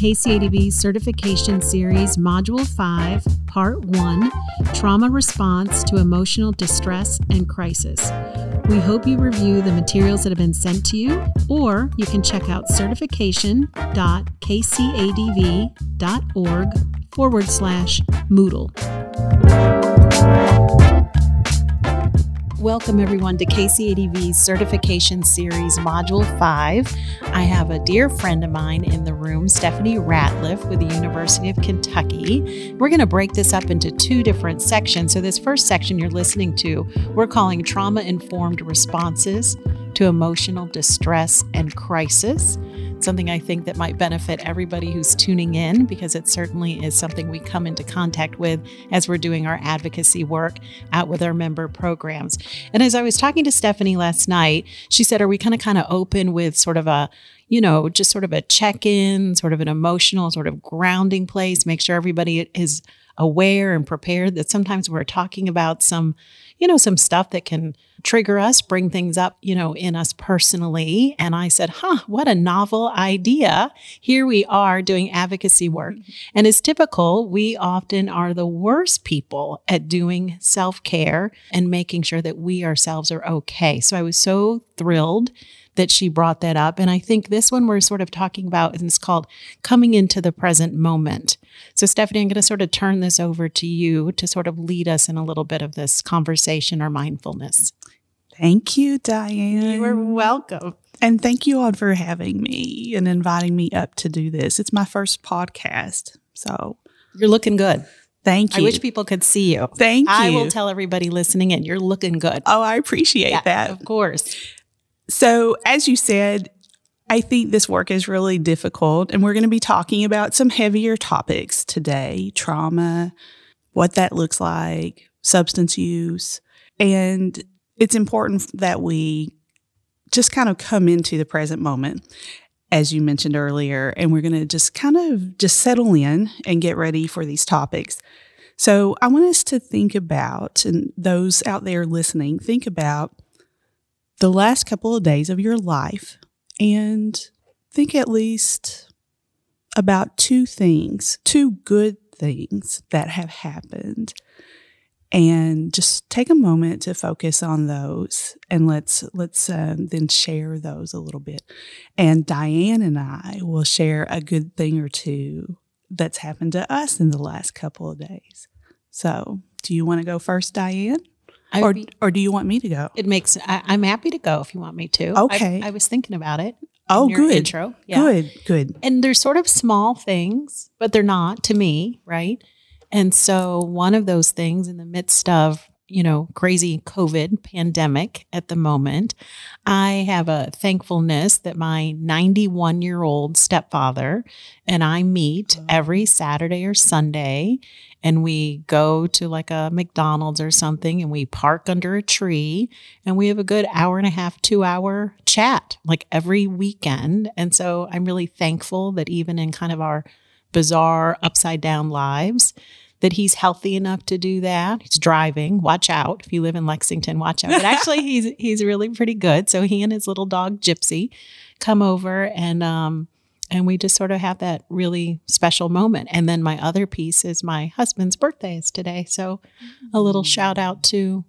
KCADV Certification Series Module 5, Part 1 Trauma Response to Emotional Distress and Crisis. We hope you review the materials that have been sent to you, or you can check out certification.kcadv.org forward slash Moodle. Welcome, everyone, to KCADV's Certification Series Module 5. I have a dear friend of mine in the room, Stephanie Ratliff with the University of Kentucky. We're going to break this up into two different sections. So, this first section you're listening to, we're calling Trauma Informed Responses to Emotional Distress and Crisis something I think that might benefit everybody who's tuning in because it certainly is something we come into contact with as we're doing our advocacy work out with our member programs. And as I was talking to Stephanie last night, she said, Are we kind of kind of open with sort of a you know, just sort of a check in, sort of an emotional, sort of grounding place, make sure everybody is aware and prepared that sometimes we're talking about some, you know, some stuff that can trigger us, bring things up, you know, in us personally. And I said, huh, what a novel idea. Here we are doing advocacy work. Mm-hmm. And as typical, we often are the worst people at doing self care and making sure that we ourselves are okay. So I was so thrilled that she brought that up. And I think this one we're sort of talking about is called coming into the present moment. So, Stephanie, I'm going to sort of turn this over to you to sort of lead us in a little bit of this conversation or mindfulness. Thank you, Diane. You are welcome. And thank you all for having me and inviting me up to do this. It's my first podcast. So, you're looking good. Thank you. I wish people could see you. Thank you. I will tell everybody listening in, you're looking good. Oh, I appreciate yeah, that. Of course. So, as you said, I think this work is really difficult, and we're going to be talking about some heavier topics today trauma, what that looks like, substance use. And it's important that we just kind of come into the present moment, as you mentioned earlier, and we're going to just kind of just settle in and get ready for these topics. So, I want us to think about, and those out there listening, think about the last couple of days of your life and think at least about two things, two good things that have happened. And just take a moment to focus on those, and let's let's uh, then share those a little bit. And Diane and I will share a good thing or two that's happened to us in the last couple of days. So, do you want to go first, Diane? Or, be, or do you want me to go? It makes I, am happy to go if you want me to. Okay. I, I was thinking about it. Oh, good intro. Yeah. Good, good. And they're sort of small things, but they're not to me, right? And so one of those things in the midst of you know, crazy COVID pandemic at the moment. I have a thankfulness that my 91 year old stepfather and I meet every Saturday or Sunday and we go to like a McDonald's or something and we park under a tree and we have a good hour and a half, two hour chat like every weekend. And so I'm really thankful that even in kind of our bizarre upside down lives, that he's healthy enough to do that. He's driving. Watch out if you live in Lexington. Watch out. But actually, he's he's really pretty good. So he and his little dog Gypsy come over and um, and we just sort of have that really special moment. And then my other piece is my husband's birthday is today. So a little mm. shout out to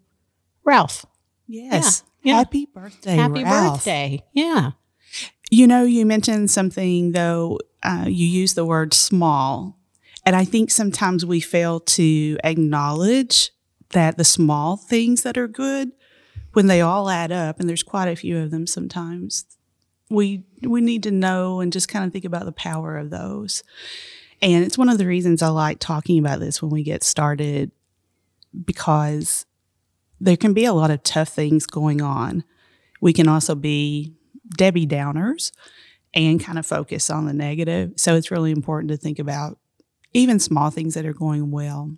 Ralph. Yes. Yeah. Happy birthday. Happy Ralph. birthday. Yeah. You know, you mentioned something though, uh, you use the word small. And I think sometimes we fail to acknowledge that the small things that are good, when they all add up, and there's quite a few of them sometimes, we we need to know and just kind of think about the power of those. And it's one of the reasons I like talking about this when we get started because there can be a lot of tough things going on. We can also be Debbie Downers and kind of focus on the negative. So it's really important to think about even small things that are going well.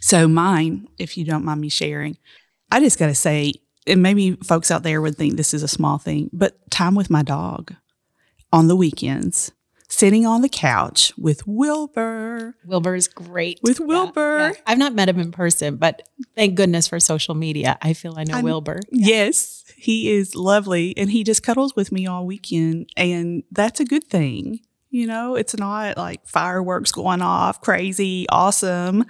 So, mine, if you don't mind me sharing, I just got to say, and maybe folks out there would think this is a small thing, but time with my dog on the weekends, sitting on the couch with Wilbur. Wilbur is great. With Wilbur. Yeah, yeah. I've not met him in person, but thank goodness for social media. I feel I know I'm, Wilbur. Yes, he is lovely. And he just cuddles with me all weekend. And that's a good thing. You know, it's not like fireworks going off, crazy, awesome,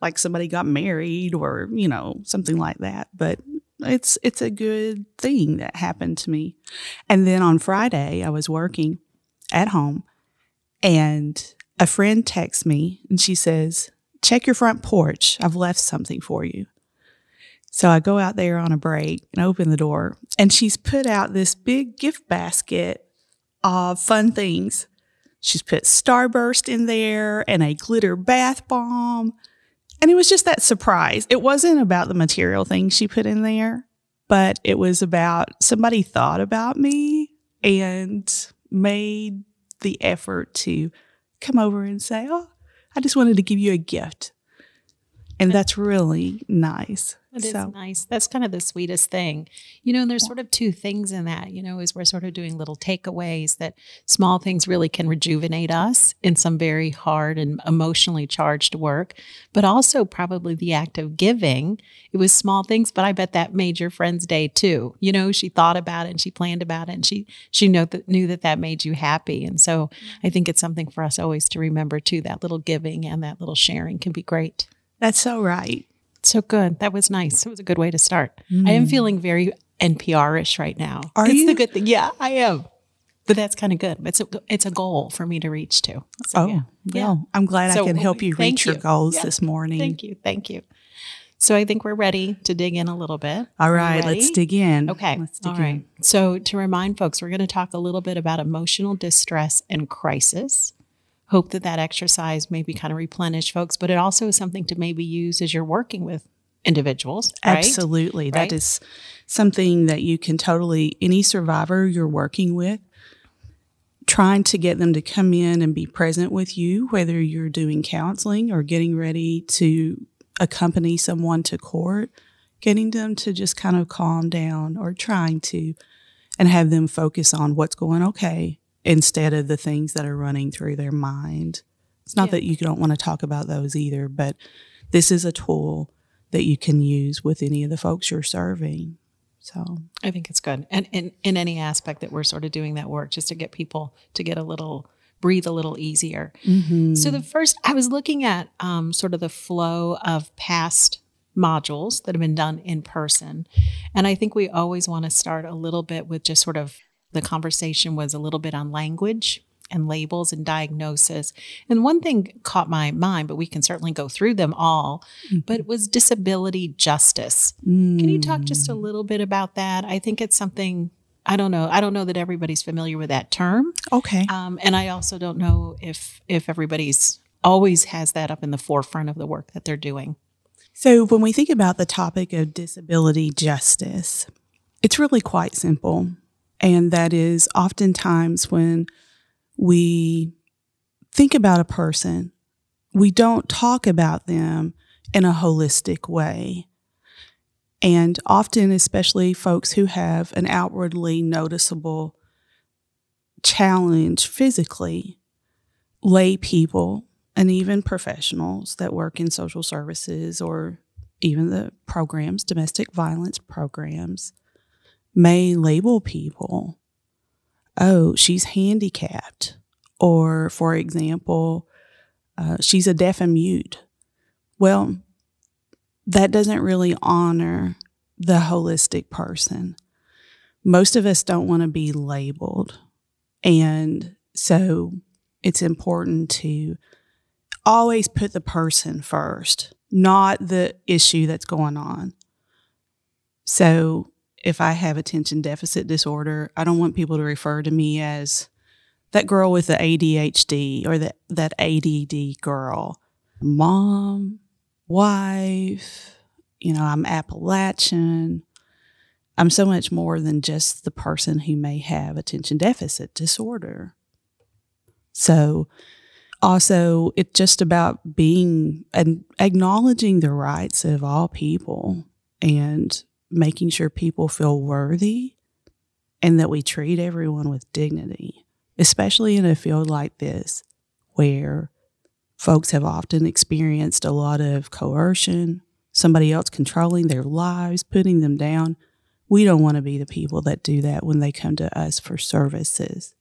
like somebody got married or, you know, something like that. But it's it's a good thing that happened to me. And then on Friday, I was working at home and a friend texts me and she says, "Check your front porch. I've left something for you." So I go out there on a break and open the door, and she's put out this big gift basket of fun things. She's put Starburst in there and a glitter bath bomb. And it was just that surprise. It wasn't about the material things she put in there, but it was about somebody thought about me and made the effort to come over and say, Oh, I just wanted to give you a gift. And that's really nice. It is so. nice. That's kind of the sweetest thing. You know, and there's sort of two things in that, you know, is we're sort of doing little takeaways that small things really can rejuvenate us in some very hard and emotionally charged work, but also probably the act of giving. It was small things, but I bet that made your friend's day too. You know, she thought about it and she planned about it and she she knew that knew that that made you happy. And so I think it's something for us always to remember too that little giving and that little sharing can be great. That's so right. So good. That was nice. It was a good way to start. Mm. I am feeling very NPR ish right now. Are it's you? the good thing. Yeah, I am. But that's kind of good. It's a it's a goal for me to reach to. So, oh, yeah. well, I'm glad so, I can help you reach you. your goals yeah. this morning. Thank you. Thank you. So I think we're ready to dig in a little bit. All right, let's dig in. Okay. Let's dig All right. In. So to remind folks, we're going to talk a little bit about emotional distress and crisis hope that that exercise maybe kind of replenish folks, but it also is something to maybe use as you're working with individuals. Right? Absolutely. Right? That is something that you can totally, any survivor you're working with, trying to get them to come in and be present with you, whether you're doing counseling or getting ready to accompany someone to court, getting them to just kind of calm down or trying to and have them focus on what's going okay instead of the things that are running through their mind. It's not yeah. that you don't want to talk about those either, but this is a tool that you can use with any of the folks you're serving. So I think it's good. And in, in any aspect that we're sort of doing that work, just to get people to get a little breathe a little easier. Mm-hmm. So the first, I was looking at um, sort of the flow of past modules that have been done in person. And I think we always want to start a little bit with just sort of the conversation was a little bit on language and labels and diagnosis. And one thing caught my mind, but we can certainly go through them all, mm-hmm. but it was disability justice. Mm. Can you talk just a mm. little bit about that? I think it's something I don't know. I don't know that everybody's familiar with that term. Okay. Um, and I also don't know if if everybody's always has that up in the forefront of the work that they're doing. So when we think about the topic of disability justice, it's really quite simple. And that is oftentimes when we think about a person, we don't talk about them in a holistic way. And often, especially folks who have an outwardly noticeable challenge physically, lay people and even professionals that work in social services or even the programs, domestic violence programs, may label people, oh, she's handicapped. Or, for example, uh, she's a deaf and mute. Well, that doesn't really honor the holistic person. Most of us don't want to be labeled. And so it's important to always put the person first, not the issue that's going on. So if I have attention deficit disorder, I don't want people to refer to me as that girl with the ADHD or that, that ADD girl. Mom, wife, you know, I'm Appalachian. I'm so much more than just the person who may have attention deficit disorder. So, also, it's just about being and acknowledging the rights of all people and making sure people feel worthy and that we treat everyone with dignity, especially in a field like this where folks have often experienced a lot of coercion, somebody else controlling their lives, putting them down. We don't want to be the people that do that when they come to us for services.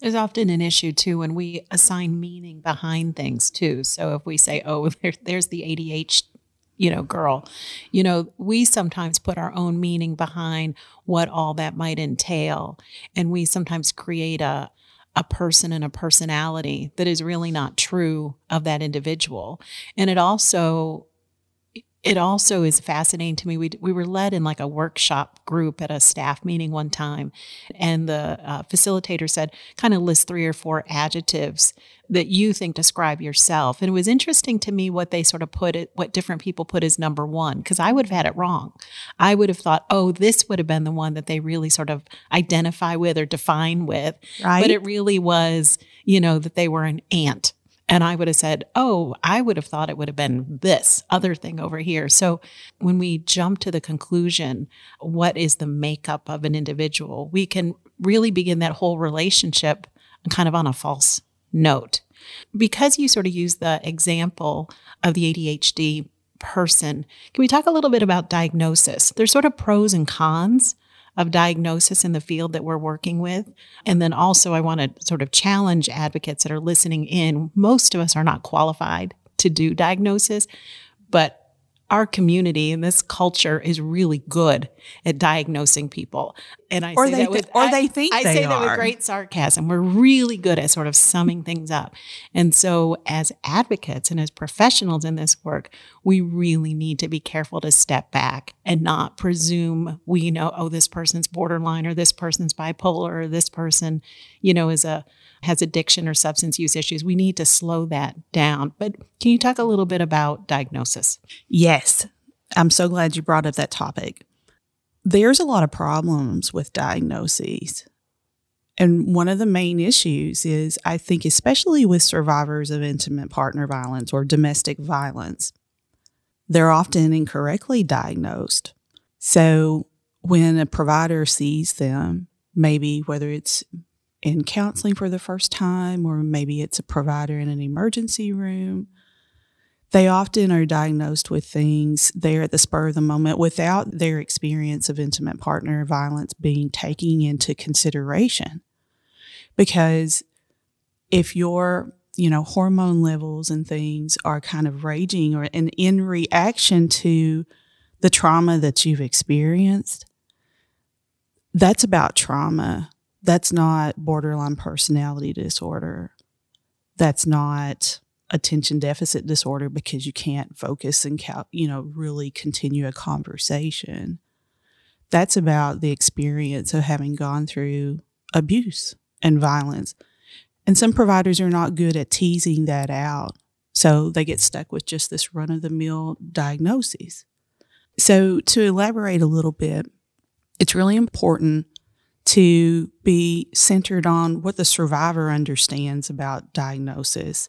There's often an issue too when we assign meaning behind things too. So if we say, "Oh, there, there's the ADHD you know, girl. You know, we sometimes put our own meaning behind what all that might entail. And we sometimes create a, a person and a personality that is really not true of that individual. And it also it also is fascinating to me. We, we were led in like a workshop group at a staff meeting one time, and the uh, facilitator said, kind of list three or four adjectives that you think describe yourself. And it was interesting to me what they sort of put it, what different people put as number one, because I would have had it wrong. I would have thought, oh, this would have been the one that they really sort of identify with or define with. Right. But it really was, you know, that they were an ant and I would have said, Oh, I would have thought it would have been this other thing over here. So when we jump to the conclusion, what is the makeup of an individual, we can really begin that whole relationship kind of on a false note. Because you sort of use the example of the ADHD person, can we talk a little bit about diagnosis? There's sort of pros and cons of diagnosis in the field that we're working with. And then also, I want to sort of challenge advocates that are listening in. Most of us are not qualified to do diagnosis, but our community and this culture is really good at diagnosing people. And I or say they that with, or I, they think I they say are. that with great sarcasm. We're really good at sort of summing things up. And so as advocates and as professionals in this work, we really need to be careful to step back and not presume we know, oh, this person's borderline or this person's bipolar or this person, you know, is a has addiction or substance use issues, we need to slow that down. But can you talk a little bit about diagnosis? Yes. I'm so glad you brought up that topic. There's a lot of problems with diagnoses. And one of the main issues is, I think, especially with survivors of intimate partner violence or domestic violence, they're often incorrectly diagnosed. So when a provider sees them, maybe whether it's in counseling for the first time, or maybe it's a provider in an emergency room. They often are diagnosed with things there at the spur of the moment without their experience of intimate partner violence being taken into consideration. Because if your you know hormone levels and things are kind of raging or and in reaction to the trauma that you've experienced that's about trauma that's not borderline personality disorder. That's not attention deficit disorder because you can't focus and you know really continue a conversation. That's about the experience of having gone through abuse and violence. And some providers are not good at teasing that out. So they get stuck with just this run of the mill diagnosis. So, to elaborate a little bit, it's really important to be centered on what the survivor understands about diagnosis.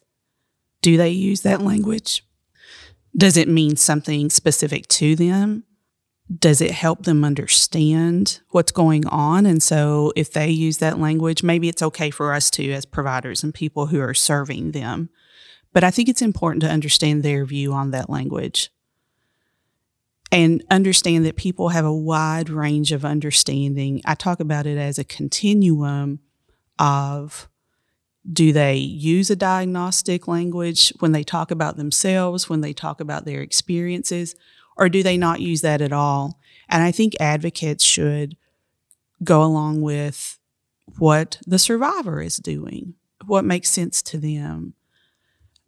Do they use that language? Does it mean something specific to them? Does it help them understand what's going on? And so, if they use that language, maybe it's okay for us to, as providers and people who are serving them. But I think it's important to understand their view on that language and understand that people have a wide range of understanding. I talk about it as a continuum of do they use a diagnostic language when they talk about themselves, when they talk about their experiences, or do they not use that at all? And I think advocates should go along with what the survivor is doing, what makes sense to them.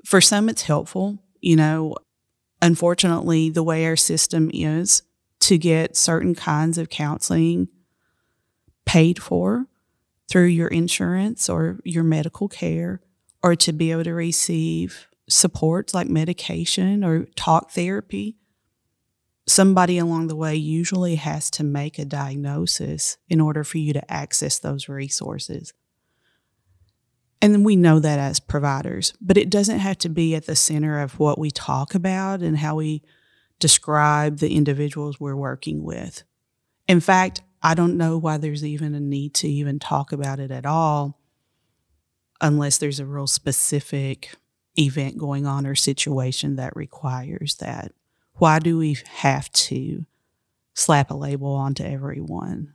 For some, it's helpful. You know, unfortunately, the way our system is to get certain kinds of counseling paid for through your insurance or your medical care, or to be able to receive supports like medication or talk therapy. Somebody along the way usually has to make a diagnosis in order for you to access those resources. And we know that as providers, but it doesn't have to be at the center of what we talk about and how we describe the individuals we're working with. In fact, I don't know why there's even a need to even talk about it at all unless there's a real specific event going on or situation that requires that. Why do we have to slap a label onto everyone?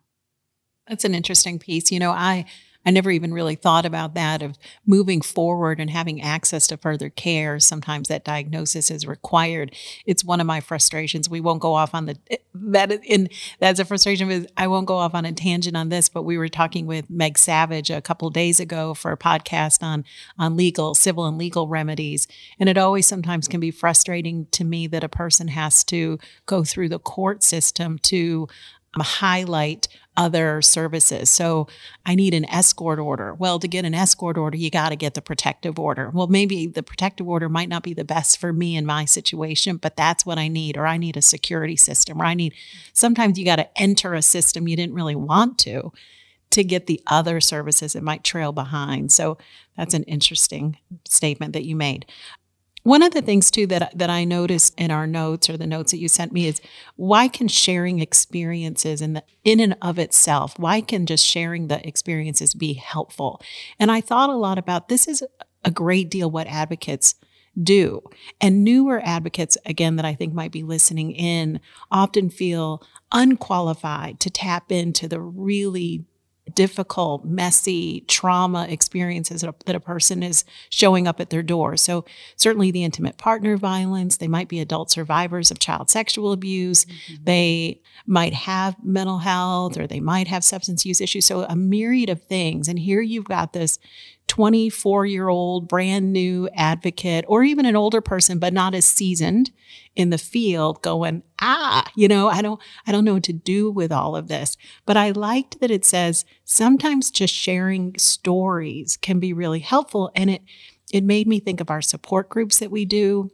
That's an interesting piece. You know, I I never even really thought about that of moving forward and having access to further care. Sometimes that diagnosis is required. It's one of my frustrations. We won't go off on the that in that's a frustration. I won't go off on a tangent on this, but we were talking with Meg Savage a couple days ago for a podcast on on legal, civil, and legal remedies, and it always sometimes can be frustrating to me that a person has to go through the court system to um, highlight other services. So I need an escort order. Well, to get an escort order, you got to get the protective order. Well, maybe the protective order might not be the best for me in my situation, but that's what I need. Or I need a security system, or I need sometimes you got to enter a system you didn't really want to to get the other services that might trail behind. So that's an interesting statement that you made. One of the things too that that I noticed in our notes or the notes that you sent me is why can sharing experiences in the in and of itself, why can just sharing the experiences be helpful? And I thought a lot about this is a great deal what advocates do. And newer advocates, again, that I think might be listening in, often feel unqualified to tap into the really difficult, messy trauma experiences that a, that a, person is showing up at their door. So, certainly the intimate partner violence, they might be adult survivors of child sexual abuse, mm-hmm. they might have mental health, or they might have substance use issues. So, a myriad of things. And here you've got this 24 year old brand new advocate or even an older person but not as seasoned in the field going ah you know i don't i don't know what to do with all of this. But i liked that it says sometimes just sharing stories can be really helpful and it it made me think of our support groups that we do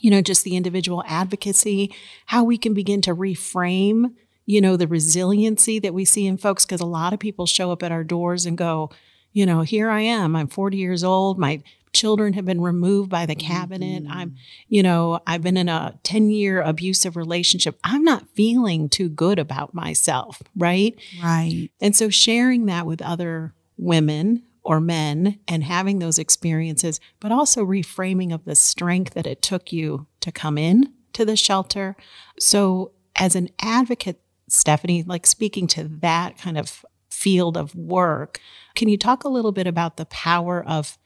you know just the individual advocacy how we can begin to reframe you know the resiliency that we see in folks because a lot of people show up at our doors and go you know, here I am. I'm 40 years old. My children have been removed by the cabinet. Mm-hmm. I'm, you know, I've been in a 10 year abusive relationship. I'm not feeling too good about myself, right? Right. And so sharing that with other women or men and having those experiences, but also reframing of the strength that it took you to come in to the shelter. So as an advocate, Stephanie, like speaking to that kind of field of work. Can you talk a little bit about the power of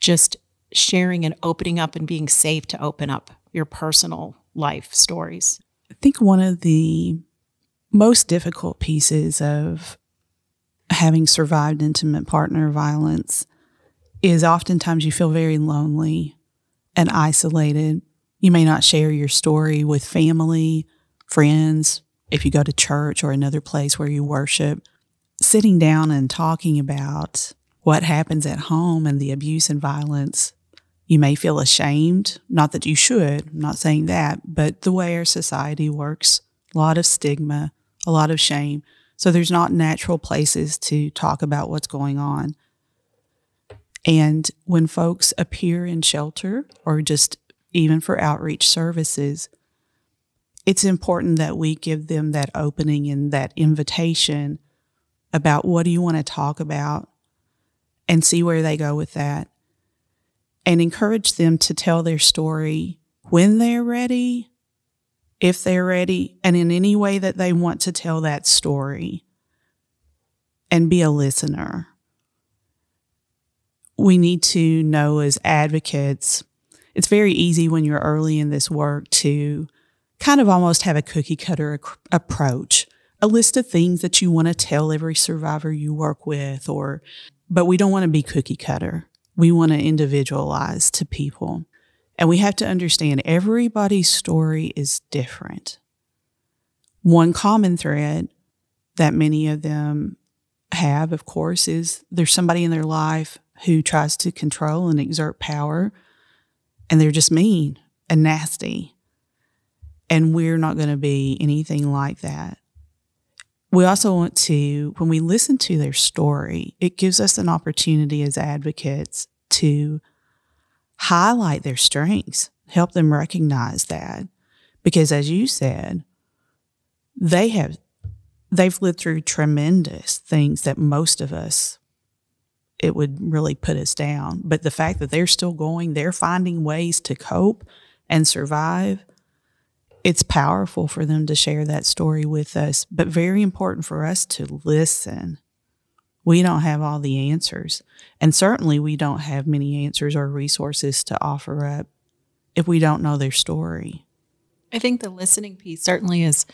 just sharing and opening up and being safe to open up your personal life stories? I think one of the most difficult pieces of having survived intimate partner violence is oftentimes you feel very lonely and isolated. You may not share your story with family, friends, if you go to church or another place where you worship sitting down and talking about what happens at home and the abuse and violence, you may feel ashamed. Not that you should, I'm not saying that, but the way our society works, a lot of stigma, a lot of shame. So there's not natural places to talk about what's going on. And when folks appear in shelter or just even for outreach services, it's important that we give them that opening and that invitation about what do you want to talk about and see where they go with that and encourage them to tell their story when they're ready, if they're ready, and in any way that they want to tell that story and be a listener. We need to know as advocates, it's very easy when you're early in this work to kind of almost have a cookie cutter approach a list of things that you want to tell every survivor you work with or but we don't want to be cookie cutter. We want to individualize to people. And we have to understand everybody's story is different. One common thread that many of them have, of course, is there's somebody in their life who tries to control and exert power, and they're just mean and nasty. And we're not going to be anything like that we also want to, when we listen to their story, it gives us an opportunity as advocates to highlight their strengths, help them recognize that. Because as you said, they have they've lived through tremendous things that most of us it would really put us down. But the fact that they're still going, they're finding ways to cope and survive it's powerful for them to share that story with us, but very important for us to listen. We don't have all the answers. And certainly we don't have many answers or resources to offer up if we don't know their story. I think the listening piece certainly is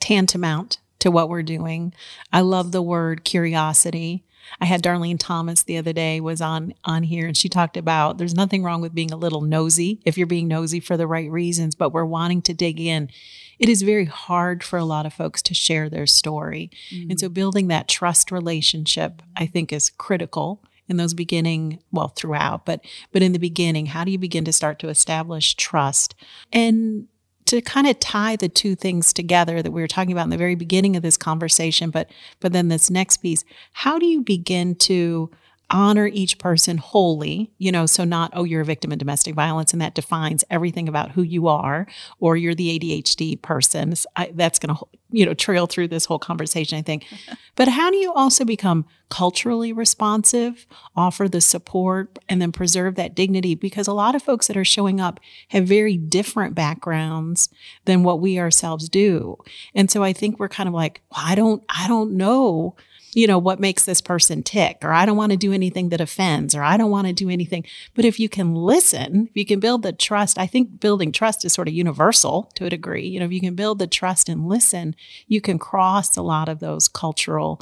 tantamount to what we're doing. I love the word curiosity. I had Darlene Thomas the other day was on on here and she talked about there's nothing wrong with being a little nosy if you're being nosy for the right reasons, but we're wanting to dig in. It is very hard for a lot of folks to share their story. Mm-hmm. And so building that trust relationship I think is critical in those beginning well throughout but but in the beginning how do you begin to start to establish trust and to kind of tie the two things together that we were talking about in the very beginning of this conversation but but then this next piece how do you begin to honor each person wholly, you know, so not, oh, you're a victim of domestic violence and that defines everything about who you are, or you're the ADHD person. I, that's going to, you know, trail through this whole conversation, I think. but how do you also become culturally responsive, offer the support, and then preserve that dignity? Because a lot of folks that are showing up have very different backgrounds than what we ourselves do. And so I think we're kind of like, well, I don't, I don't know you know, what makes this person tick, or I don't want to do anything that offends, or I don't want to do anything. But if you can listen, if you can build the trust, I think building trust is sort of universal to a degree. You know, if you can build the trust and listen, you can cross a lot of those cultural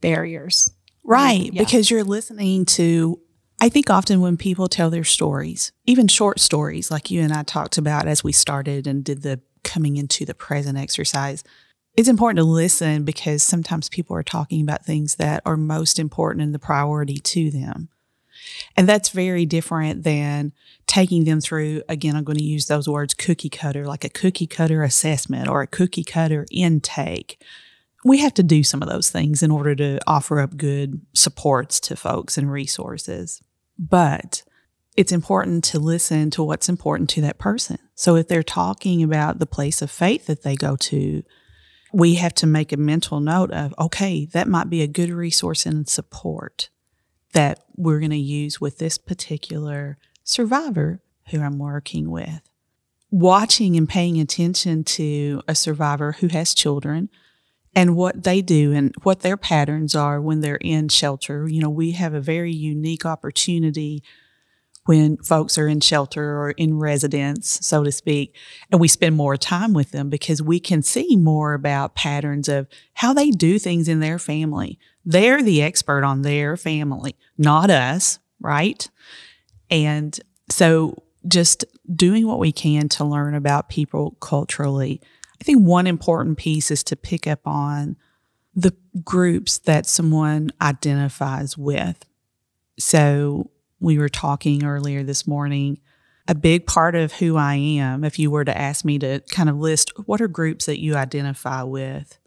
barriers. Right. Yeah. Because you're listening to, I think often when people tell their stories, even short stories like you and I talked about as we started and did the coming into the present exercise, it's important to listen because sometimes people are talking about things that are most important and the priority to them. And that's very different than taking them through, again, I'm going to use those words cookie cutter, like a cookie cutter assessment or a cookie cutter intake. We have to do some of those things in order to offer up good supports to folks and resources. But it's important to listen to what's important to that person. So if they're talking about the place of faith that they go to, we have to make a mental note of okay, that might be a good resource and support that we're going to use with this particular survivor who I'm working with. Watching and paying attention to a survivor who has children and what they do and what their patterns are when they're in shelter. You know, we have a very unique opportunity when folks are in shelter or in residence, so to speak, and we spend more time with them because we can see more about patterns of how they do things in their family. They're the expert on their family, not us, right? And so just doing what we can to learn about people culturally. I think one important piece is to pick up on the groups that someone identifies with. So we were talking earlier this morning. A big part of who I am, if you were to ask me to kind of list what are groups that you identify with,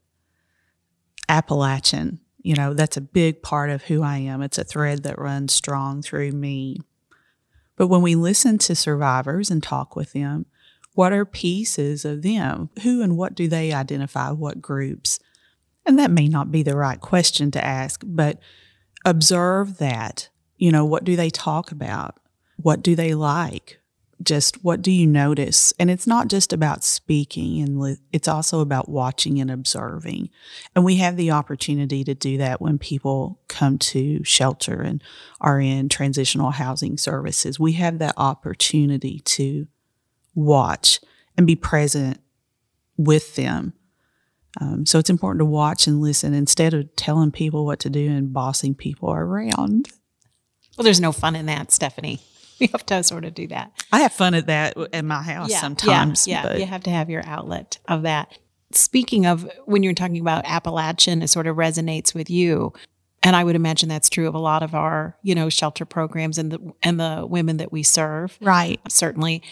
Appalachian, you know, that's a big part of who I am. It's a thread that runs strong through me. But when we listen to survivors and talk with them, what are pieces of them? Who and what do they identify? What groups? And that may not be the right question to ask, but observe that you know, what do they talk about? What do they like? Just what do you notice? And it's not just about speaking and li- it's also about watching and observing. And we have the opportunity to do that when people come to shelter and are in transitional housing services. We have that opportunity to watch and be present with them. Um, so it's important to watch and listen instead of telling people what to do and bossing people around. Well, there's no fun in that, Stephanie. We have to sort of do that. I have fun at that at my house yeah, sometimes. Yeah, yeah. you have to have your outlet of that. Speaking of when you're talking about Appalachian, it sort of resonates with you. And I would imagine that's true of a lot of our, you know, shelter programs and the and the women that we serve. Right. Certainly.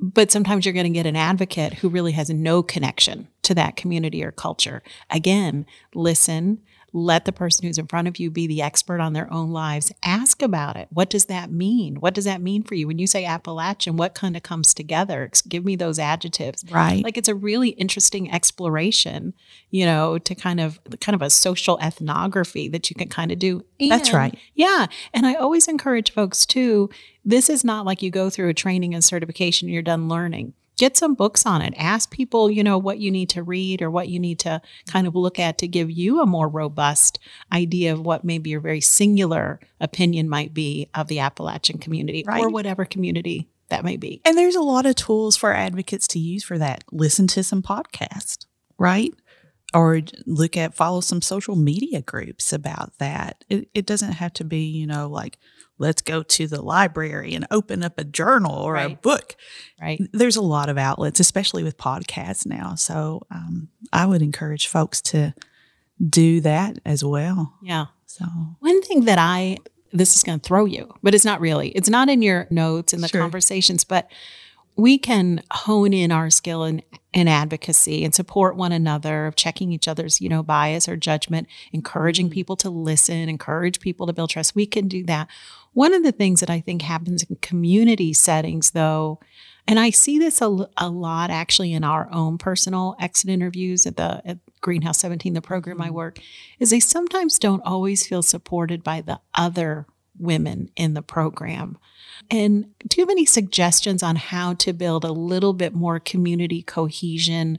But sometimes you're going to get an advocate who really has no connection to that community or culture. Again, listen, let the person who's in front of you be the expert on their own lives. Ask about it. What does that mean? What does that mean for you? When you say Appalachian, what kind of comes together? Give me those adjectives. Right. Like it's a really interesting exploration, you know, to kind of kind of a social ethnography that you can kind of do. And, That's right. Yeah. And I always encourage folks too, this is not like you go through a training and certification, and you're done learning get some books on it. Ask people, you know, what you need to read or what you need to kind of look at to give you a more robust idea of what maybe your very singular opinion might be of the Appalachian community Right. or whatever community that may be. And there's a lot of tools for advocates to use for that. Listen to some podcasts, right? Or look at, follow some social media groups about that. It, it doesn't have to be, you know, like, let's go to the library and open up a journal or a book. Right. There's a lot of outlets, especially with podcasts now. So um, I would encourage folks to do that as well. Yeah. So, One thing that I, this is going to throw you, but it's not really. It's not in your notes and the Sure. conversations, but we can hone in our skill in, in advocacy and support one another of checking each other's, you know, bias or judgment, encouraging people to listen, encourage people to build trust. We can do that. One of the things that I think happens in community settings, though, and I see this a, a lot actually in our own personal exit interviews at the at Greenhouse 17, the program I mm-hmm. work, is they sometimes don't always feel supported by the other women in the program. And do you have any suggestions on how to build a little bit more community cohesion?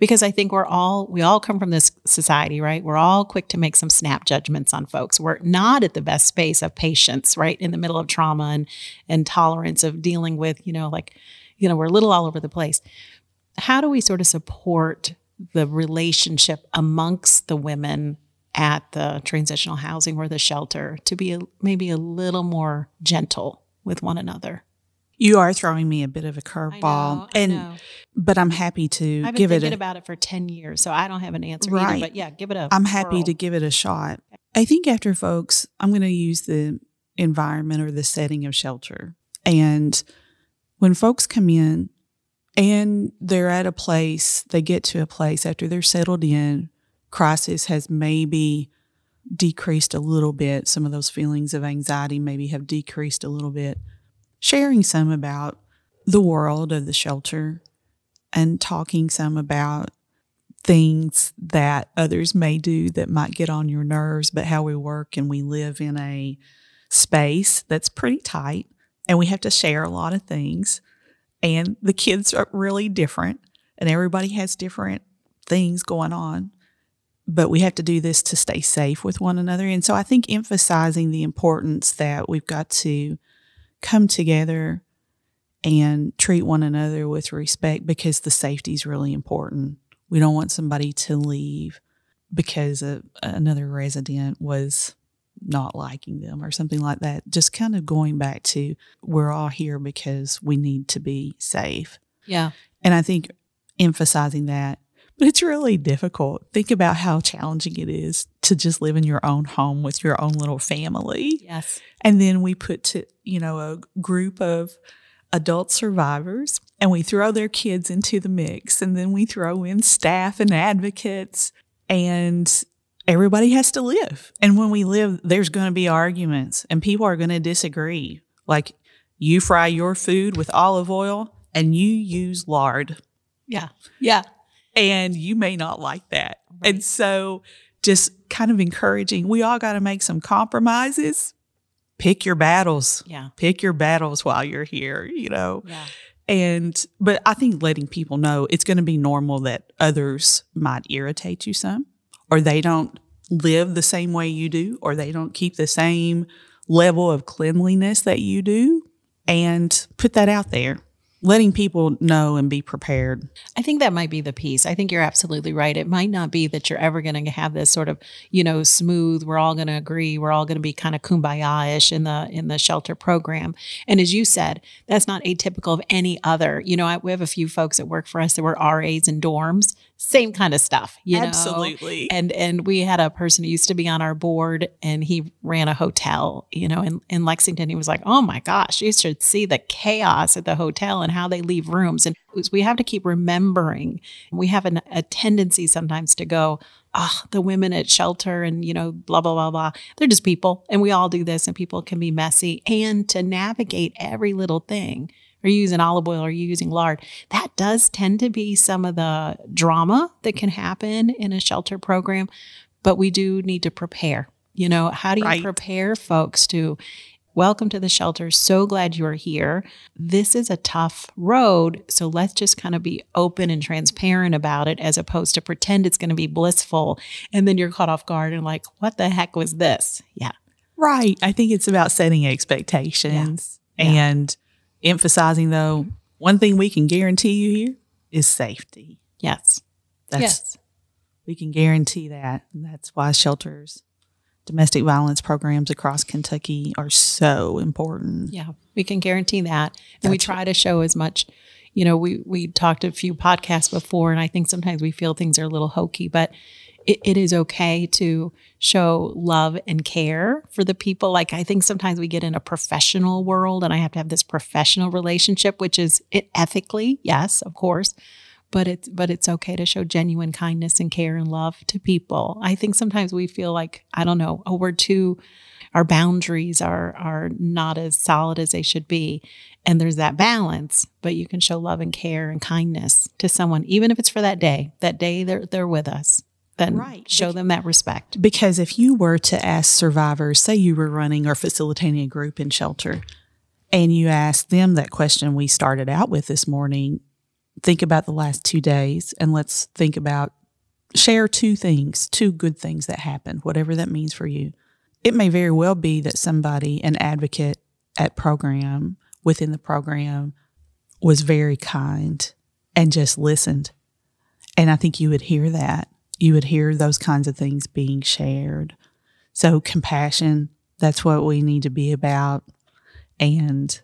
Because I think we're all, we all come from this society, right? We're all quick to make some snap judgments on folks. We're not at the best space of patience, right? In the middle of trauma and, and tolerance of dealing with, you know, like, you know, we're a little all over the place. How do we sort of support the relationship amongst the women at the transitional housing or the shelter to be maybe a little more gentle with one another? You are throwing me a bit of a curveball. and know. but I'm happy to I've been give it a, about it for 10 years, so I don't have an answer either. Right. But yeah, give it a I'm happy whirl. to give it a shot. I think after folks, I'm going to use the environment or the setting of shelter. And when folks come in and they're at a place, they get to a place after they're settled in, crisis has maybe decreased a little bit. Some of those feelings of anxiety maybe have decreased a little bit. Sharing some about the world of the shelter and talking some about things that others may do that might get on your nerves, but how we work and we live in a space that's pretty tight and we have to share a lot of things. And the kids are really different and everybody has different things going on. But we have to do this to stay safe with one another. And so I think emphasizing the importance that we've got to come together and treat one another with respect because the safety is really important. We don't want somebody to leave because a, another resident was not liking them or something like that. Just kind of going back to we're all here because we need to be safe. Yeah. And I think emphasizing that, but it's really difficult. Think about how challenging it is to just live in your own home with your own little family. Yes. And then we put to, you know, a group of adult survivors and we throw their kids into the mix. And then we throw in staff and advocates and everybody has to live. And when we live, there's going to be arguments and people are going to disagree. Like you fry your food with olive oil and you use lard Yeah. Yeah. And you may not like that. And so just kind of encouraging, we all got to make some compromises. Pick your battles. Yeah. Pick your battles while you're here, you know. Yeah. And but I think letting people know it's going to be normal that others might irritate you some or they don't live the same way you do or they don't keep the same level of cleanliness that you do and put that out there. Letting people know and be prepared. I think that might be the piece. I think you're absolutely right. It might not be that you're ever going to have this sort of, you know, smooth. We're all going to agree. We're all going to be kind of kumbaya-ish in the in the shelter program. And as you said, that's not atypical of any other. You know, I, we have a few folks that work for us that were RAs in dorms. Same kind of stuff. You know, Absolutely. and and we had a person who used to be on our board and he ran a hotel you know in, in lexington he was like oh my gosh you should see the chaos at the hotel and how they leave rooms and was- we have to keep remembering we have an, a tendency sometimes to go ah the women at shelter and you know blah blah blah blah they're just people and we all do this and people can be messy and to navigate every little thing are you using olive oil? Are you using lard? That does tend to be some of the drama that can happen in a shelter program, but we do need to prepare. You know, how do you Right. prepare folks to Welcome to the shelter. So glad you're here. This is a tough road. So let's just kind of be open and transparent about it as opposed to pretend it's going to be blissful. And then you're caught off guard and like, what the heck was this? Yeah. Right. I think it's about setting expectations Yeah. Yeah. Emphasizing, though, one thing we can guarantee you here is safety. Yes. That's yes. we can guarantee that. And that's why shelters, domestic violence programs across Kentucky are so important. Yeah, we can guarantee that. And we try to show as much, you know, we we talked a few podcasts before, and I think sometimes we feel things are a little hokey, but it, it is okay to show love and care for the people. Like I think sometimes we get in a professional world and I have to have this professional relationship, which is it ethically, yes, of course. But it's but it's okay to show genuine kindness and care and love to people. I think sometimes we feel like, I don't know, oh, we're too our boundaries are are not as solid as they should be and there's that balance but you can show love and care and kindness to someone even if it's for that day that day they're they're with us then Right. show them that respect Because if you were to ask survivors, say you were running or facilitating a group in shelter, and you asked them that question we started out with this morning, think about the last two days and let's think about share two things, two good things that happened, whatever that means for you. It may very well be that somebody, an advocate at program, within the program, was very kind and just listened. And I think you would hear that. You would hear those kinds of things being shared. So, compassion, that's what we need to be about. And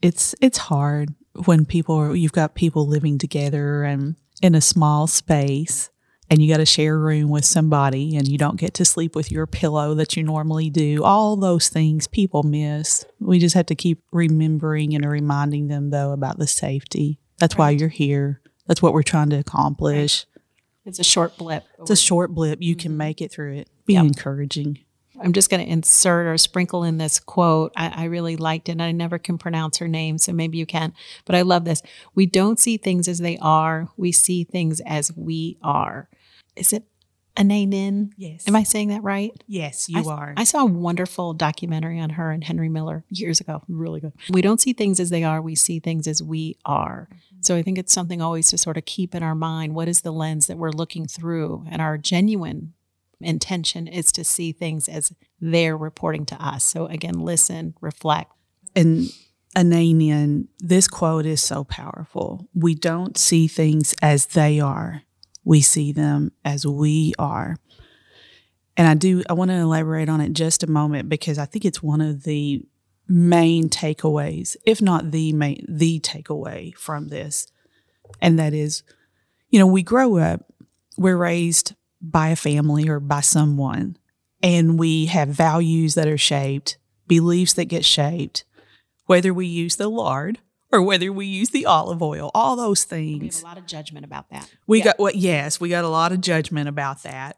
it's it's hard when people are you've got people living together and in a small space and you got to share a room with somebody and you don't get to sleep with your pillow that you normally do. All those things people miss. We just have to keep remembering and reminding them though about the safety. That's why you're here. That's what we're trying to accomplish. It's a short blip It's a short blip. You can mm-hmm. make it through it. Be Yep. encouraging. i'm just going to insert or sprinkle in this quote I, I really liked it and i never can pronounce her name so maybe you can but i love this we don't see things as they are we see things as we are is it Anaïs Nin? Yes. Am I saying that right? Yes, you s- are. I saw a wonderful documentary on her and Henry Miller years ago. Really good. We don't see things as they are, we see things as we are. Mm-hmm. So I think it's something always to sort of keep in our mind. What is the lens that we're looking through? And our genuine intention is to see things as they're reporting to us. So again, listen, reflect. and Anaïs Nin, this quote is so powerful. We don't see things as they are. We see them as we are. And I do I want to elaborate on it just a moment because I think it's one of the main takeaways, if not the main the takeaway from this. And that is, you know, we grow up, we're raised by a family or by someone, and we have values that are shaped, beliefs that get shaped, whether we use the lard or whether we use the olive oil, all those things. We have a lot of judgment about that. We Yeah. got what? Yes, we got a lot of judgment about that.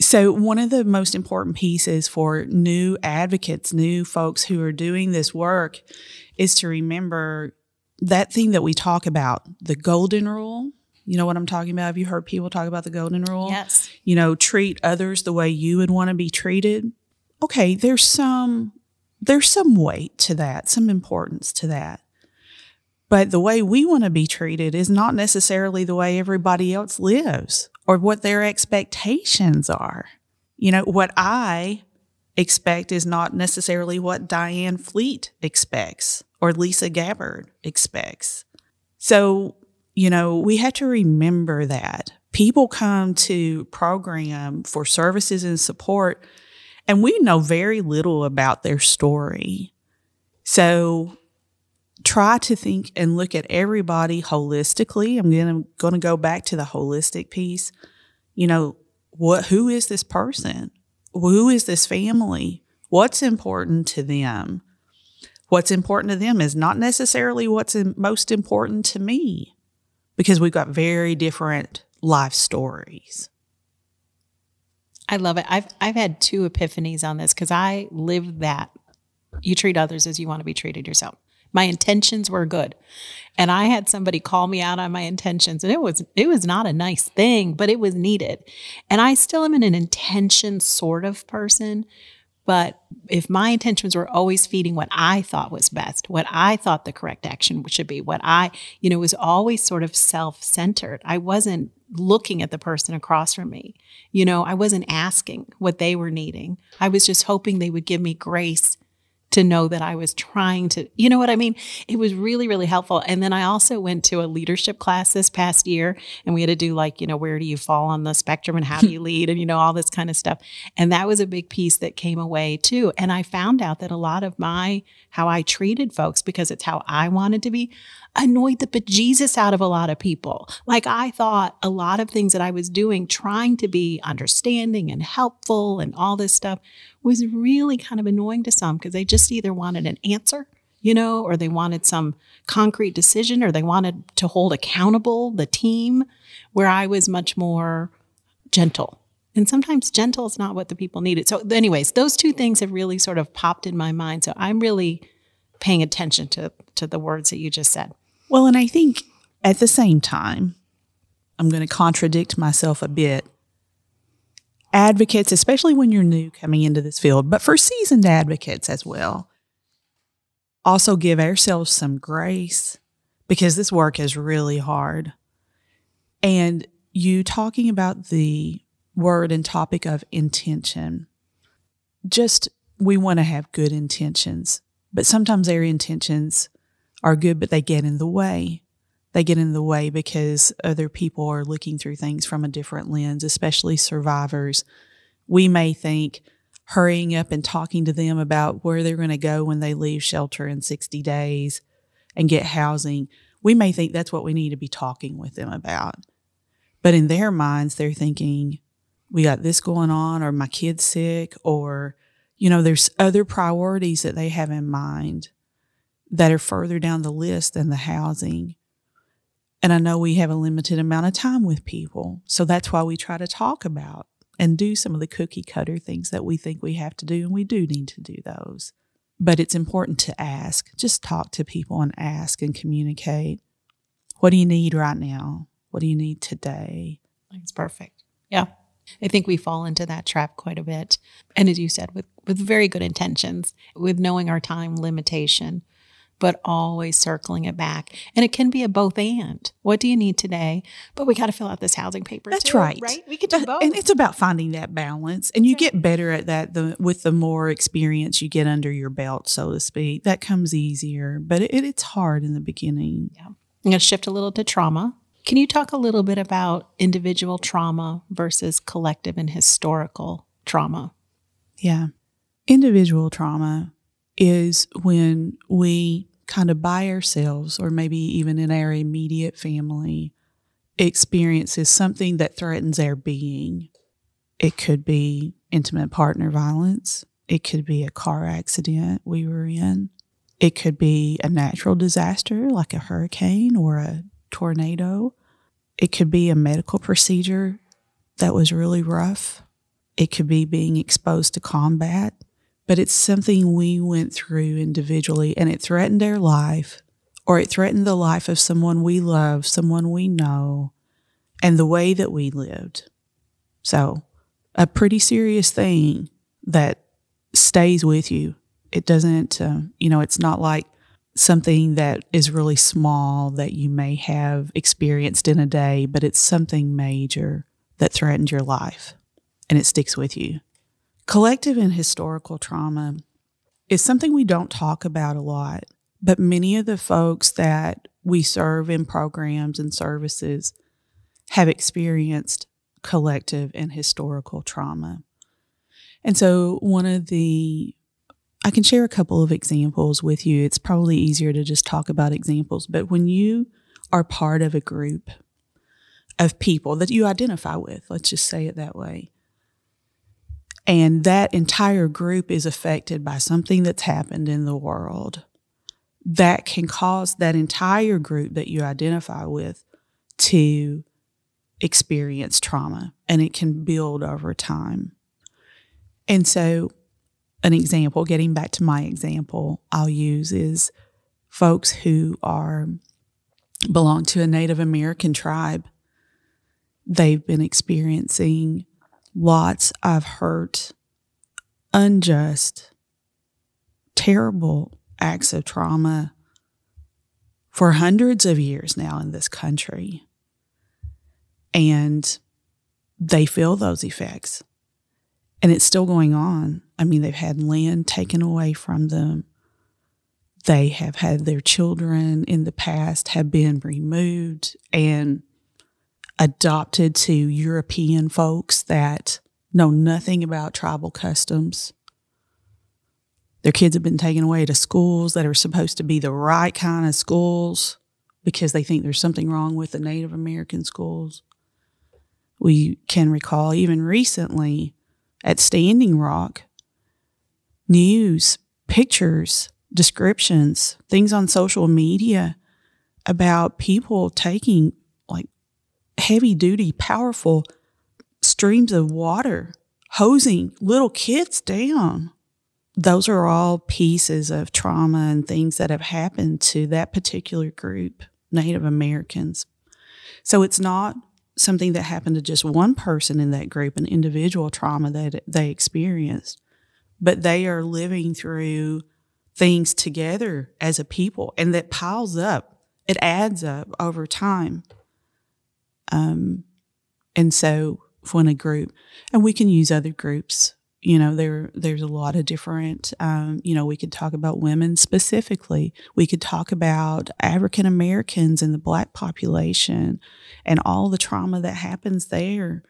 So, one of the most important pieces for new advocates, new folks who are doing this work, is to remember that thing that we talk about the golden rule. You know what I'm talking about? Have you heard people talk about the golden rule? Yes. you know, treat others the way you would want to be treated. Okay, there's some there's some weight to that, some importance to that. But the way we want to be treated is not necessarily the way everybody else lives or what their expectations are. You know, what I expect is not necessarily what Diane Fleet expects or Lisa Gabbard expects. So, you know, we have to remember that people come to program for services and support, and we know very little about their story. So, try to think and look at everybody holistically. I'm going to go back to the holistic piece. You know, what who is this person? Who is this family? What's important to them? What's important to them is not necessarily what's most important to me because we've got very different life stories. I love it. I've I've had two epiphanies on this because I live that. You treat others as you want to be treated yourself. My intentions were good. And I had somebody call me out on my intentions and it was it was not a nice thing, but it was needed. And I still am an intention sort of person, But if my intentions were always feeding what I thought was best, what I thought the correct action should be, what I, you know, was always sort of self centered. I wasn't looking at the person across from me. You know, I wasn't asking what they were needing. I was just hoping they would give me grace to know that I was trying to, you know what I mean? It was really, really helpful. And then I also went to a leadership class this past year and we had to do like, you know, where do you fall on the spectrum and how do you lead and, you know, all this kind of stuff. And that was a big piece that came away too. And I found out that a lot of my, how I treated folks, because it's how I wanted to be, annoyed the bejesus out of a lot of people. Like I thought a lot of things that I was doing, trying to be understanding and helpful and all this stuff was really kind of annoying to some because they just either wanted an answer, you know, or they wanted some concrete decision or they wanted to hold accountable the team where I was much more gentle. And sometimes gentle is not what the people needed. So, anyways, those two things have really sort of popped in my mind. So, I'm really paying attention to, to the words that you just said. Well, and I think at the same time, I'm going to contradict myself a bit. Advocates, especially when you're new coming into this field, but for seasoned advocates as well, also give ourselves some grace because this work is really hard. And you talking about the word and topic of intention, just we want to have good intentions, but sometimes our intentions are good, but they get in the way. They get in the way because other people are looking through things from a different lens, especially survivors. We may think hurrying up and talking to them about where they're going to go when they leave shelter in 60 days and get housing, we may think that's what we need to be talking with them about. But in their minds, they're thinking, we got this going on, or my kid's sick, or, you know, there's other priorities that they have in mind that are further down the list than the housing. And I know we have a limited amount of time with people. So that's why we try to talk about and do some of the cookie cutter things that we think we have to do. And we do need to do those. But it's important to ask. Just talk to people and ask and communicate. What do you need right now? What do you need today? It's perfect. Yeah. I think we fall into that trap quite a bit. And as you said, with, with very good intentions, with knowing our time limitation, but always circling it back. And it can be a both and. What do you need today? But we got to fill out this housing paper. That's too, right. Right? We could do uh, both. And it's about finding that balance. And you get better at that the, with the more experience you get under your belt, so to speak. That comes easier, but it, it's hard in the beginning. Yeah. I'm going to shift a little to trauma. Can you talk a little bit about individual trauma versus collective and historical trauma? Yeah. Individual trauma is when we kind of by ourselves, or maybe even in our immediate family, experiences something that threatens our being. It could be intimate partner violence. It could be a car accident we were in. It could be a natural disaster like a hurricane or a tornado. It could be a medical procedure that was really rough. It could be being exposed to combat but it's something we went through individually and it threatened our life or it threatened the life of someone we love, someone we know, and the way that we lived. So, a pretty serious thing that stays with you. It doesn't, uh, you know, it's not like something that is really small that you may have experienced in a day, but it's something major that threatened your life and it sticks with you. Collective and historical trauma is something we don't talk about a lot, but many of the folks that we serve in programs and services have experienced collective and historical trauma. And so, one of the I can share a couple of examples with you. It's probably easier to just talk about examples, but when you are part of a group of people that you identify with, let's just say it that way, and that entire group is affected by something that's happened in the world that can cause that entire group that you identify with to experience trauma and it can build over time. And so, an example, getting back to my example, I'll use is folks who are belong to a Native American tribe. They've been experiencing lots of hurt unjust, terrible acts of trauma for hundreds of years now in this country. And they feel those effects. And it's still going on. I mean, they've had land taken away from them. They have had their children in the past have been removed and adopted to European folks that know nothing about tribal customs. Their kids have been taken away to schools that are supposed to be the right kind of schools because they think there's something wrong with the Native American schools. We can recall even recently at Standing Rock news, pictures, descriptions, things on social media about people taking heavy duty, powerful streams of water, hosing little kids down. Those are all pieces of trauma and things that have happened to that particular group, Native Americans. So it's not something that happened to just one person in that group, an individual trauma that they experienced, but they are living through things together as a people and that piles up. It adds up over time. Um, and so when a group, and we can use other groups you know there there's a lot of different um, you know we could talk about women specifically. We could talk about african americans and the black population and all the trauma that happens there.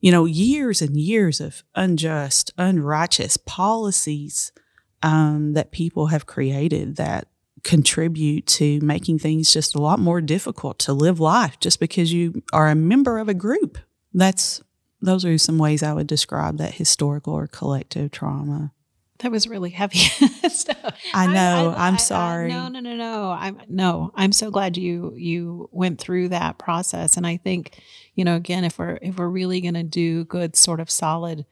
You know years and years of unjust unrighteous policies um, that people have created that contribute to making things just a lot more difficult to live life just because you are a member of a group that's those are some ways I would describe that historical or collective trauma. That was really heavy. I know. I, am sorry. I, no, no, no, no. I'm no. I'm so glad you you went through that process. And I think, you know, again, if we're if we're really going to do good, sort of solid,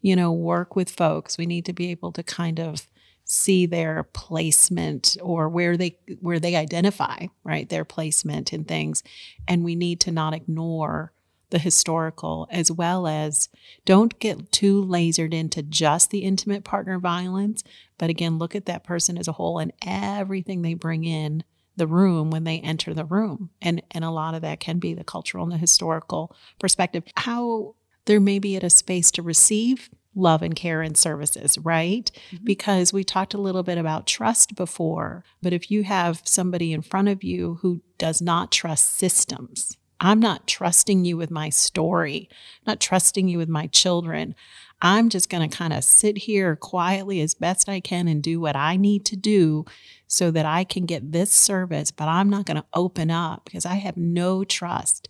you know, work with folks, we need to be able to kind of see their placement or where they where they identify right their placement in things, and we need to not ignore the historical, as well as don't get too lasered into just the intimate partner violence, but again, look at that person as a whole and everything they bring in the room when they enter the room. And and a lot of that can be the cultural and the historical perspective. How there may be at a space to receive love and care and services, right? Mm-hmm. Because we talked a little bit about trust before, but if you have somebody in front of you who does not trust systems, I'm not trusting you with my story, I'm not trusting you with my children. I'm just going to kind of sit here quietly as best I can and do what I need to do so that I can get this service, but I'm not going to open up because I have no trust.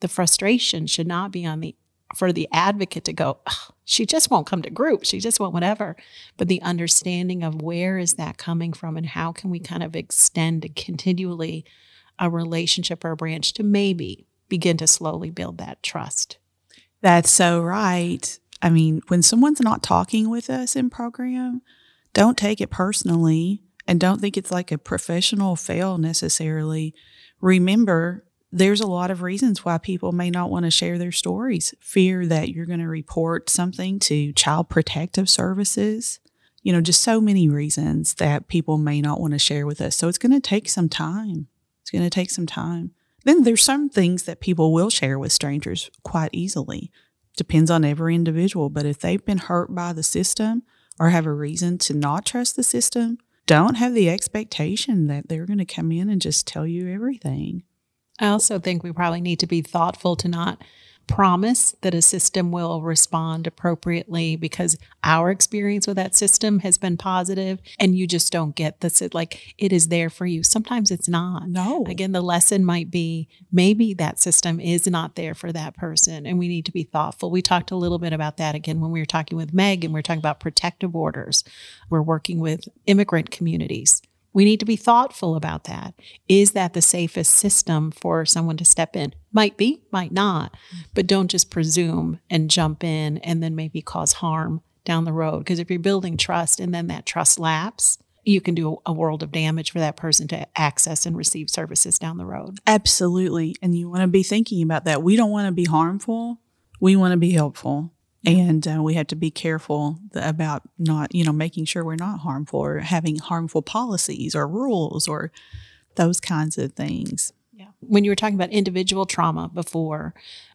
The frustration should not be on the for the advocate to go, she just won't come to group. She just won't whatever. But the understanding of where is that coming from and how can we kind of extend continually a relationship or a branch to maybe begin to slowly build that trust. That's so right. I mean, when someone's not talking with us in program, don't take it personally and don't think it's like a professional fail necessarily. Remember, there's a lot of reasons why people may not want to share their stories. Fear that you're going to report something to child protective services. You know, just so many reasons that people may not want to share with us. So it's going to take some time. It's going to take some time. Then there's some things that people will share with strangers quite easily. Depends on every individual, but if they've been hurt by the system or have a reason to not trust the system, don't have the expectation that they're going to come in and just tell you everything. I also think we probably need to be thoughtful to not promise that a system will respond appropriately because our experience with that system has been positive and you just don't get this like it is there for you. Sometimes it's not. No. Again the lesson might be maybe that system is not there for that person and we need to be thoughtful. We talked a little bit about that again when we were talking with meg and we're talking about protective orders. We're working with immigrant communities we need to be thoughtful about that. Is that the safest system for someone to step in? Might be, might not, but don't just presume and jump in and then maybe cause harm down the road. Because if you're building trust and then that trust lapse, you can do a world of damage for that person to access and receive services down the road. Absolutely. And you want to be thinking about that. We don't want to be harmful, we want to be helpful. And uh, we have to be careful about not, you know, making sure we're not harmful or having harmful policies or rules or those kinds of things. Yeah. When you were talking about individual trauma before,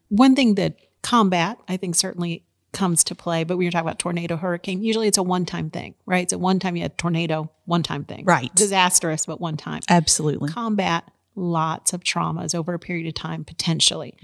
one thing that combat, I think, certainly comes to play, but we were talking about tornado, hurricane. Usually it's a one time thing, right? It's a one time you had tornado, one time thing. Right. Disastrous, but one time. Absolutely. Combat, lots of traumas over a period of time, potentially.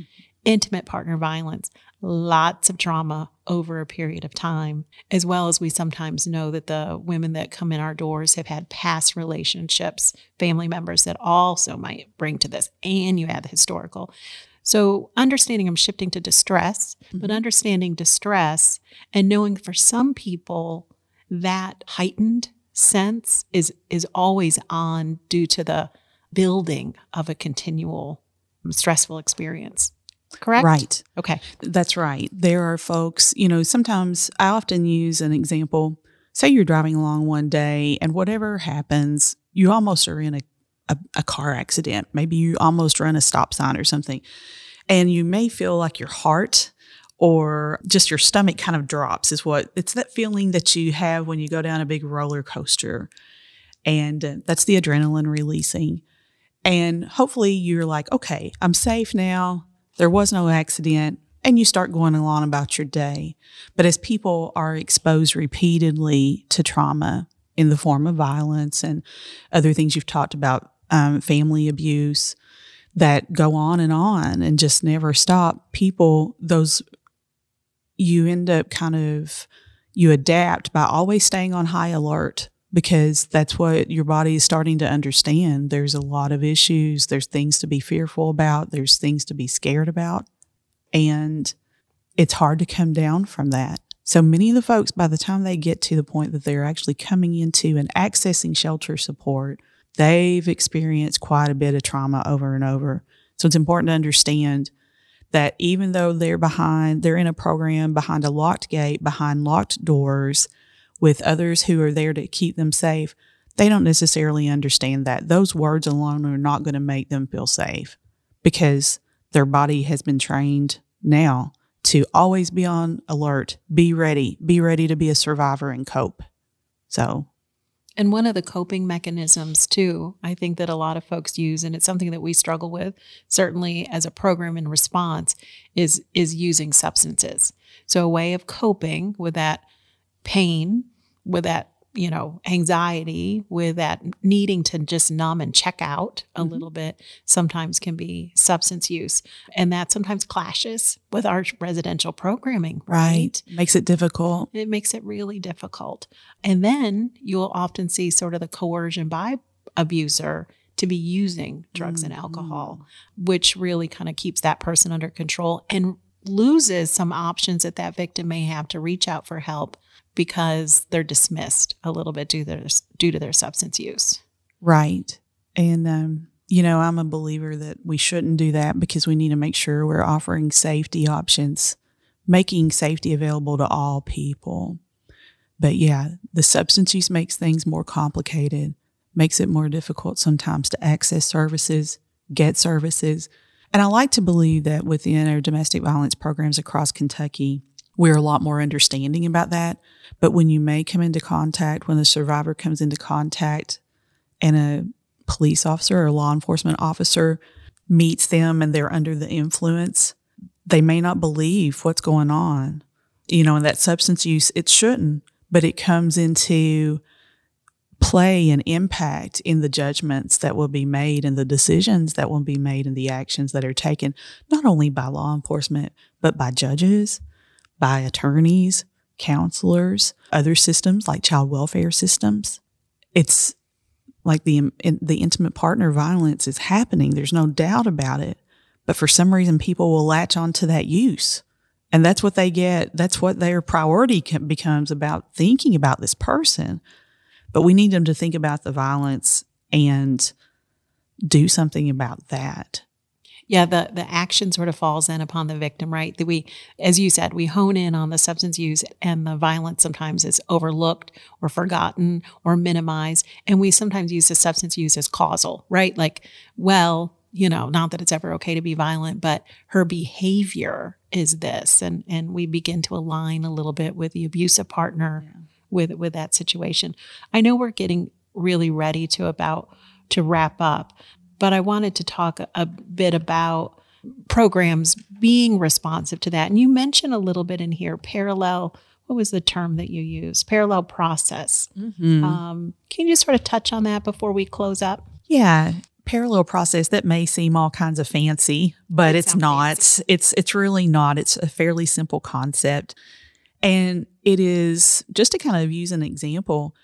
Intimate partner violence, lots of trauma over a period of time, as well as we sometimes know that the women that come in our doors have had past relationships, family members that also might bring to this, and you add the historical. So, understanding I'm shifting to distress, mm-hmm. but understanding distress and knowing for some people that heightened sense is is always on due to the building of a continual stressful experience. Correct? Right. Okay. That's right. There are folks, you know, sometimes I often use an example. Say you're driving along one day and whatever happens, you almost are in a a, a car accident. Maybe you almost run a stop sign or something. And you may feel like your heart or just your stomach kind of drops is what it's that feeling that you have when you go down a big roller coaster. And uh, that's the adrenaline releasing. And hopefully you're like, okay, I'm safe now. There was no accident. And you start going along about your day. But as people are exposed repeatedly to trauma in the form of violence and other things you've talked about um, family abuse that go on and on and just never stop. People, those, you end up kind of, you adapt by always staying on high alert because that's what your body is starting to understand. There's a lot of issues, there's things to be fearful about, there's things to be scared about. And it's hard to come down from that. So many of the folks, by the time they get to the point that they're actually coming into and accessing shelter support, they've experienced quite a bit of trauma over and over. So it's important to understand that even though they're behind, they're in a program behind a locked gate, behind locked doors with others who are there to keep them safe, they don't necessarily understand that. Those words alone are not going to make them feel safe because their body has been trained now to always be on alert, be ready, be ready to be a survivor and cope. So and one of the coping mechanisms, too, I think that a lot of folks use, and it's something that we struggle with, certainly as a program in response, is is using substances. So a way of coping with that pain, with that you know, anxiety with that needing to just numb and check out a mm-hmm. little bit sometimes can be substance use. And that sometimes clashes with our residential programming, right? right? Makes it difficult. It makes it really difficult. And then you'll often see sort of the coercion by abuser to be using drugs mm-hmm. and alcohol, which really kind of keeps that person under control and loses some options that that victim may have to reach out for help because they're dismissed a little bit due to their, due to their substance use. Right. And, um, you know, I'm a believer that we shouldn't do that because we need to make sure we're offering safety options, making safety available to all people. But yeah, the substance use makes things more complicated, makes it more difficult sometimes to access services, get services. And I like to believe that within our domestic violence programs across Kentucky, we're a lot more understanding about that. But when you may come into contact, when the survivor comes into contact and a police officer or law enforcement officer meets them and they're under the influence, they may not believe what's going on. You know, and that substance use, it shouldn't, but it comes into play and impact in the judgments that will be made and the decisions that will be made and the actions that are taken, not only by law enforcement, but by judges, by attorneys, counselors, other systems like child welfare systems. It's like the in, the intimate partner violence is happening. There's no doubt about it. But for some reason, people will latch onto that use, and that's what they get. That's what their priority becomes about thinking about this person. But we need them to think about the violence and do something about that yeah, the the action sort of falls in upon the victim, right? That we, as you said, we hone in on the substance use and the violence sometimes is overlooked or forgotten or minimized, and we sometimes use the substance use as causal, right? Like, well, you know, not that it's ever okay to be violent, but her behavior is this. And and we begin to align a little bit with the abusive partner yeah. with with that situation. I know we're getting really ready to about to wrap up, but I wanted to talk a, a bit about programs being responsive to that. And you mentioned a little bit in here parallel what was the term that you used? Parallel process. Mm-hmm. Um, can you just sort of touch on that before we close up? Yeah, parallel process that may seem all kinds of fancy, but it it's not. Fancy. It's it's really not. It's a fairly simple concept. And it is just to kind of use an example,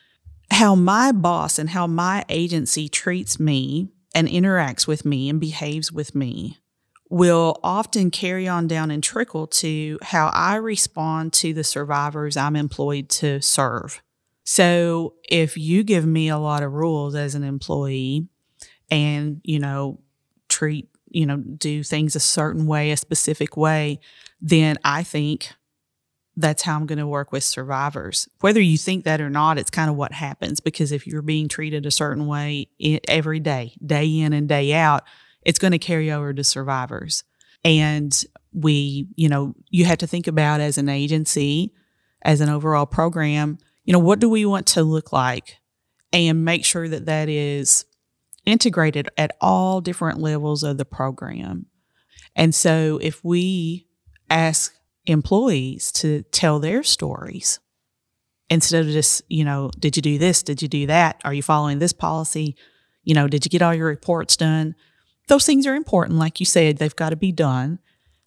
how my boss and how my agency treats me and interacts with me and behaves with me will often carry on down and trickle to how I respond to the survivors I'm employed to serve. So if you give me a lot of rules as an employee and, you know, treat, you know, do things a certain way, a specific way, then I think that's how I'm going to work with survivors. Whether you think that or not, it's kind of what happens because if you're being treated a certain way every day, day in and day out, it's going to carry over to survivors. And we, you know, you have to think about as an agency, as an overall program, you know, what do we want to look like and make sure that that is integrated at all different levels of the program. And so if we ask employees to tell their stories instead of just, you know, did you do this? Did you do that? Are you following this policy? You know, did you get all your reports done? Those things are important. Like you said, they've got to be done.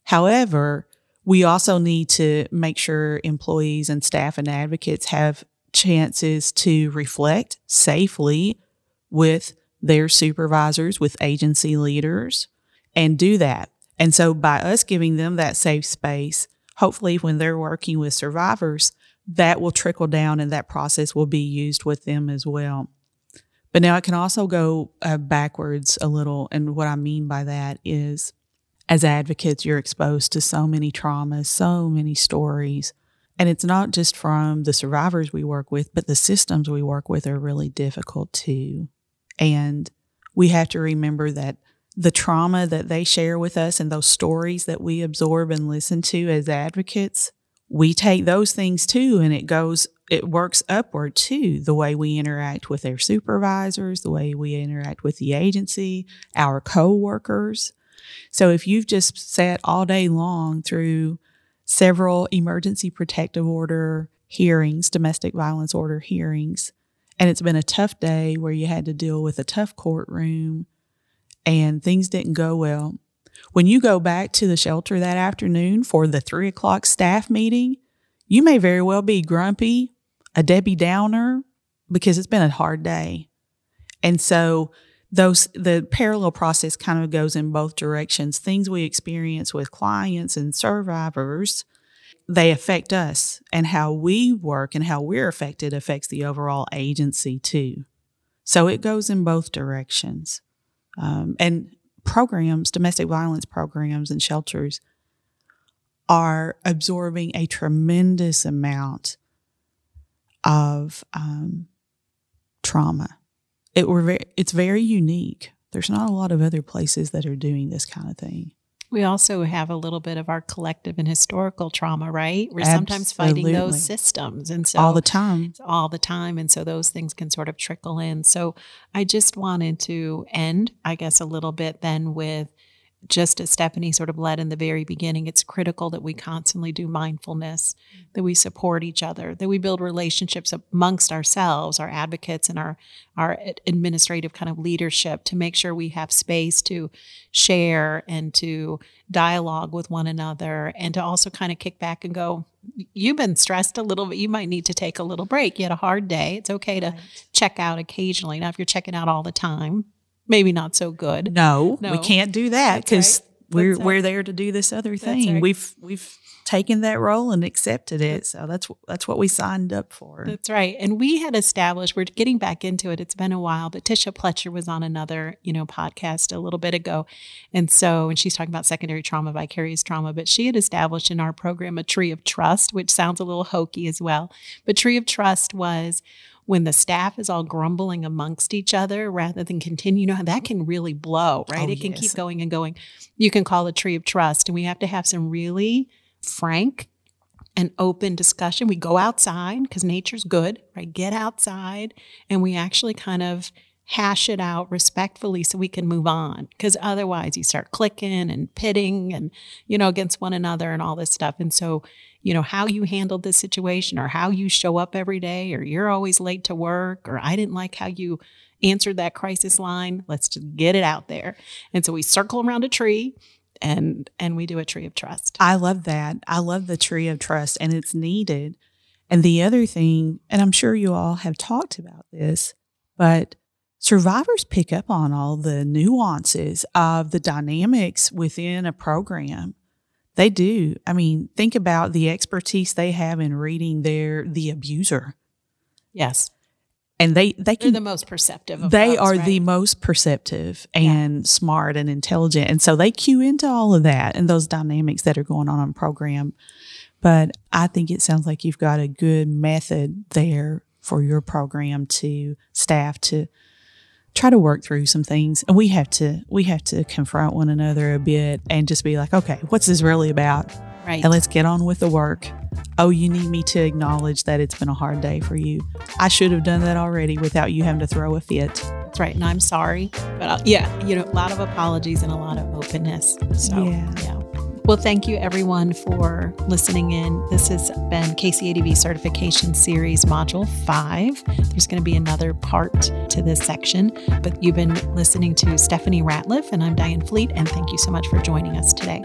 However, we also need to make sure employees and staff and advocates have chances to reflect safely with their supervisors, with agency leaders, and do that. And so, by us giving them that safe space, hopefully, when they're working with survivors, that will trickle down and that process will be used with them as well. But now it can also go uh, backwards a little. And what I mean by that is, as advocates, you're exposed to so many traumas, so many stories. And it's not just from the survivors we work with, but the systems we work with are really difficult too. And we have to remember that the trauma that they share with us and those stories that we absorb and listen to as advocates, we take those things too, and it goes it works upward too the way we interact with their supervisors the way we interact with the agency our co-workers. So if you've just sat all day long through several emergency protective order hearings domestic violence order hearings and it's been a tough day where you had to deal with a tough courtroom and things didn't go well when you go back to the shelter that afternoon for the three o'clock staff meeting you may very well be grumpy a Debbie Downer because it's been a hard day. And so those the parallel process kind of goes in both directions. Things we experience with clients and survivors, they affect us and how we work and how we're affected affects the overall agency too. So it goes in both directions. Um, and programs, domestic violence programs and shelters are absorbing a tremendous amount of um, trauma. It were very, it's very unique. There's not a lot of other places that are doing this kind of thing. We also have a little bit of our collective and historical trauma, right? We're Absolutely. sometimes fighting those systems. And so all the time. All the time. And so those things can sort of trickle in. So I just wanted to end, I guess, a little bit then with just as Stephanie sort of led in the very beginning, it's critical that we constantly do mindfulness, that we support each other, that we build relationships amongst ourselves, our advocates and our our administrative kind of leadership to make sure we have space to share and to dialogue with one another and to also kind of kick back and go, you've been stressed a little bit. You might need to take a little break. You had a hard day. It's okay to right. check out occasionally. Now, if you're checking out all the time, maybe not so good. No, no. we can't do that because right. we're we're there to do this other thing. Right. We've we've taken that role and accepted it. So that's that's what we signed up for. That's right. And we had established we're getting back into it. It's been a while, but Tisha Pletcher was on another, you know, podcast a little bit ago. And so and she's talking about secondary trauma, vicarious trauma, but she had established in our program a tree of trust, which sounds a little hokey as well. But tree of trust was when the staff is all grumbling amongst each other rather than continue, you know, that can really blow, right? Oh, it can keep going and going. You can call a tree of trust. And we have to have some really frank and open discussion. We go outside because nature's good, right? Get outside and we actually kind of hash it out respectfully so we can move on. Because otherwise, you start clicking and pitting and, you know, against one another and all this stuff. And so, you know, how you handled this situation or how you show up every day or you're always late to work or I didn't like how you answered that crisis line. Let's just get it out there. And so we circle around a tree and and we do a tree of trust. I love that. I love the tree of trust and it's needed. And the other thing, and I'm sure you all have talked about this, but survivors pick up on all the nuances of the dynamics within a program. They do. I mean, think about the expertise they have in reading their the abuser. Yes. And they they They're can the most perceptive of they those, are right? the most perceptive and smart and intelligent and so they cue into all of that and those dynamics that are going on on program but i think it sounds like you've got a good method there for your program to staff to try to work through some things and we have to we have to confront one another a bit and just be like okay what's this really about right. and let's get on with the work. Oh, you need me to acknowledge that it's been a hard day for you. I should have done that already without you having to throw a fit. That's right. And I'm sorry. But uh, yeah, you know, a lot of apologies and a lot of openness. So, Yeah. yeah. Well, thank you everyone for listening in. This has been KCADV Certification Series Module 5. There's going to be another part to this section, but you've been listening to Stephanie Ratliff, and I'm Diane Fleet, and thank you so much for joining us today.